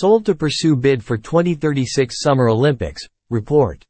sold to pursue bid for 2036 Summer Olympics, report.